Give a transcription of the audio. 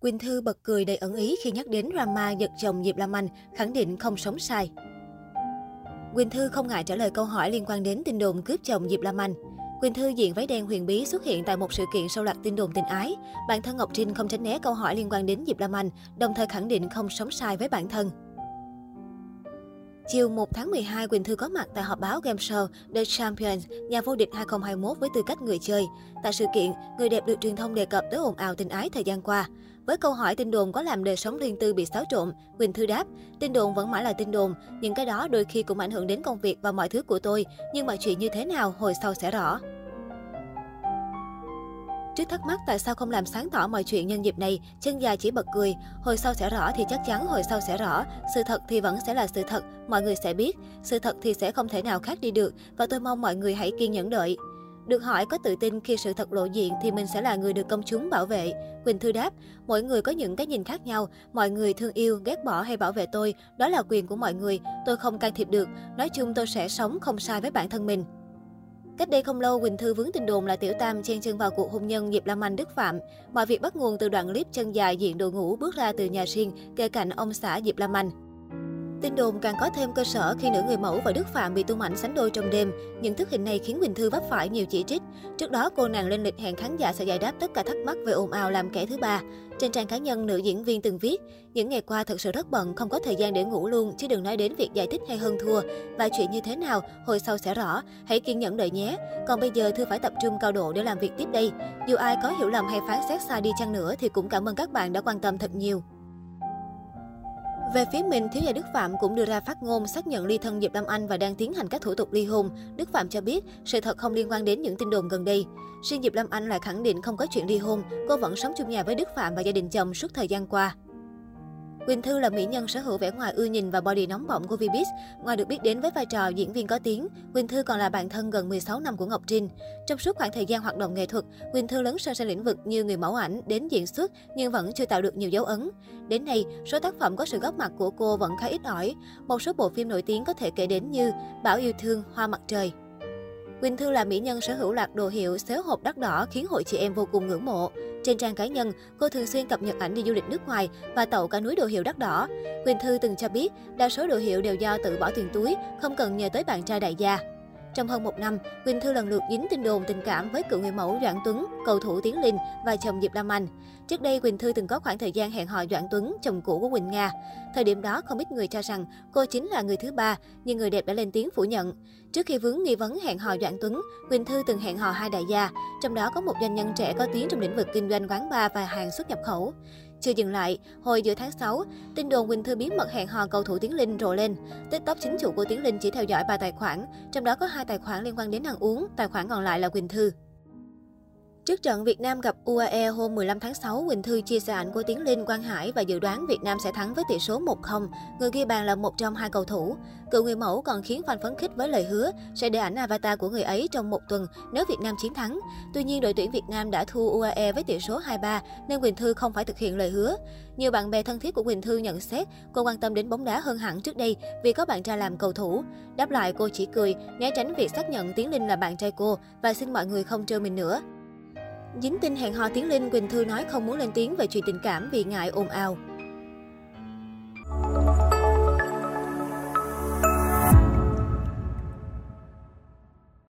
Quỳnh Thư bật cười đầy ẩn ý khi nhắc đến drama giật chồng Diệp Lam Anh, khẳng định không sống sai. Quỳnh Thư không ngại trả lời câu hỏi liên quan đến tin đồn cướp chồng Diệp Lam Anh. Quỳnh Thư diện váy đen huyền bí xuất hiện tại một sự kiện sau loạt tin đồn tình ái. Bản thân Ngọc Trinh không tránh né câu hỏi liên quan đến Diệp Lam Anh, đồng thời khẳng định không sống sai với bản thân. Chiều 1 tháng 12, Quỳnh Thư có mặt tại họp báo game show The Champions, nhà vô địch 2021 với tư cách người chơi. Tại sự kiện, người đẹp được truyền thông đề cập tới ồn ào tình ái thời gian qua. Với câu hỏi tin đồn có làm đời sống riêng tư bị xáo trộn, Quỳnh Thư đáp, tin đồn vẫn mãi là tin đồn, những cái đó đôi khi cũng ảnh hưởng đến công việc và mọi thứ của tôi, nhưng mọi chuyện như thế nào hồi sau sẽ rõ. Trước thắc mắc tại sao không làm sáng tỏ mọi chuyện nhân dịp này, chân dài chỉ bật cười. Hồi sau sẽ rõ thì chắc chắn hồi sau sẽ rõ. Sự thật thì vẫn sẽ là sự thật, mọi người sẽ biết. Sự thật thì sẽ không thể nào khác đi được và tôi mong mọi người hãy kiên nhẫn đợi. Được hỏi có tự tin khi sự thật lộ diện thì mình sẽ là người được công chúng bảo vệ. Quỳnh Thư đáp, mỗi người có những cái nhìn khác nhau, mọi người thương yêu, ghét bỏ hay bảo vệ tôi, đó là quyền của mọi người, tôi không can thiệp được. Nói chung tôi sẽ sống không sai với bản thân mình. Cách đây không lâu, Quỳnh Thư vướng tin đồn là Tiểu Tam chen chân vào cuộc hôn nhân Diệp Lam Anh Đức Phạm. Mọi việc bắt nguồn từ đoạn clip chân dài diện đồ ngủ bước ra từ nhà riêng kê cạnh ông xã Diệp Lam Anh. Tin đồn càng có thêm cơ sở khi nữ người mẫu và Đức Phạm bị tung ảnh sánh đôi trong đêm. Những thức hình này khiến Quỳnh Thư vấp phải nhiều chỉ trích. Trước đó, cô nàng lên lịch hẹn khán giả sẽ giải đáp tất cả thắc mắc về ồn ào làm kẻ thứ ba. Trên trang cá nhân, nữ diễn viên từng viết, những ngày qua thật sự rất bận, không có thời gian để ngủ luôn, chứ đừng nói đến việc giải thích hay hơn thua. Và chuyện như thế nào, hồi sau sẽ rõ. Hãy kiên nhẫn đợi nhé. Còn bây giờ Thư phải tập trung cao độ để làm việc tiếp đây. Dù ai có hiểu lầm hay phán xét sai đi chăng nữa thì cũng cảm ơn các bạn đã quan tâm thật nhiều. Về phía mình, thiếu gia Đức Phạm cũng đưa ra phát ngôn xác nhận ly thân Diệp Lâm Anh và đang tiến hành các thủ tục ly hôn. Đức Phạm cho biết sự thật không liên quan đến những tin đồn gần đây. Riêng Diệp Lâm Anh lại khẳng định không có chuyện ly hôn, cô vẫn sống chung nhà với Đức Phạm và gia đình chồng suốt thời gian qua. Quỳnh Thư là mỹ nhân sở hữu vẻ ngoài ưa nhìn và body nóng bỏng của Vbiz. Ngoài được biết đến với vai trò diễn viên có tiếng, Quỳnh Thư còn là bạn thân gần 16 năm của Ngọc Trinh. Trong suốt khoảng thời gian hoạt động nghệ thuật, Quỳnh Thư lớn sâu sang lĩnh vực như người mẫu ảnh đến diễn xuất nhưng vẫn chưa tạo được nhiều dấu ấn. Đến nay, số tác phẩm có sự góp mặt của cô vẫn khá ít ỏi. Một số bộ phim nổi tiếng có thể kể đến như Bảo yêu thương, Hoa mặt trời. Quỳnh Thư là mỹ nhân sở hữu loạt đồ hiệu xéo hộp đắt đỏ khiến hội chị em vô cùng ngưỡng mộ. Trên trang cá nhân, cô thường xuyên cập nhật ảnh đi du lịch nước ngoài và tậu cả núi đồ hiệu đắt đỏ. Quỳnh Thư từng cho biết, đa số đồ hiệu đều do tự bỏ tiền túi, không cần nhờ tới bạn trai đại gia. Trong hơn một năm, Quỳnh Thư lần lượt dính tin đồn tình cảm với cựu người mẫu Doãn Tuấn, cầu thủ Tiến Linh và chồng Diệp Lam Anh. Trước đây, Quỳnh Thư từng có khoảng thời gian hẹn hò Doãn Tuấn, chồng cũ của Quỳnh Nga. Thời điểm đó, không ít người cho rằng cô chính là người thứ ba, nhưng người đẹp đã lên tiếng phủ nhận. Trước khi vướng nghi vấn hẹn hò Doãn Tuấn, Quỳnh Thư từng hẹn hò hai đại gia, trong đó có một doanh nhân trẻ có tiếng trong lĩnh vực kinh doanh quán bar và hàng xuất nhập khẩu. Chưa dừng lại, hồi giữa tháng 6, tin đồn Quỳnh Thư bí mật hẹn hò cầu thủ Tiến Linh rộ lên. TikTok chính chủ của Tiến Linh chỉ theo dõi ba tài khoản, trong đó có hai tài khoản liên quan đến ăn uống, tài khoản còn lại là Quỳnh Thư. Trước trận Việt Nam gặp UAE hôm 15 tháng 6, Quỳnh Thư chia sẻ ảnh của Tiến Linh, Quang Hải và dự đoán Việt Nam sẽ thắng với tỷ số 1-0. Người ghi bàn là một trong hai cầu thủ. Cựu người mẫu còn khiến fan phấn khích với lời hứa sẽ để ảnh avatar của người ấy trong một tuần nếu Việt Nam chiến thắng. Tuy nhiên, đội tuyển Việt Nam đã thua UAE với tỷ số 2-3 nên Quỳnh Thư không phải thực hiện lời hứa. Nhiều bạn bè thân thiết của Quỳnh Thư nhận xét cô quan tâm đến bóng đá hơn hẳn trước đây vì có bạn trai làm cầu thủ. Đáp lại cô chỉ cười, né tránh việc xác nhận Tiến Linh là bạn trai cô và xin mọi người không trêu mình nữa. Dính tin hẹn hò Tiến Linh, Quỳnh Thư nói không muốn lên tiếng về chuyện tình cảm vì ngại ồn ào.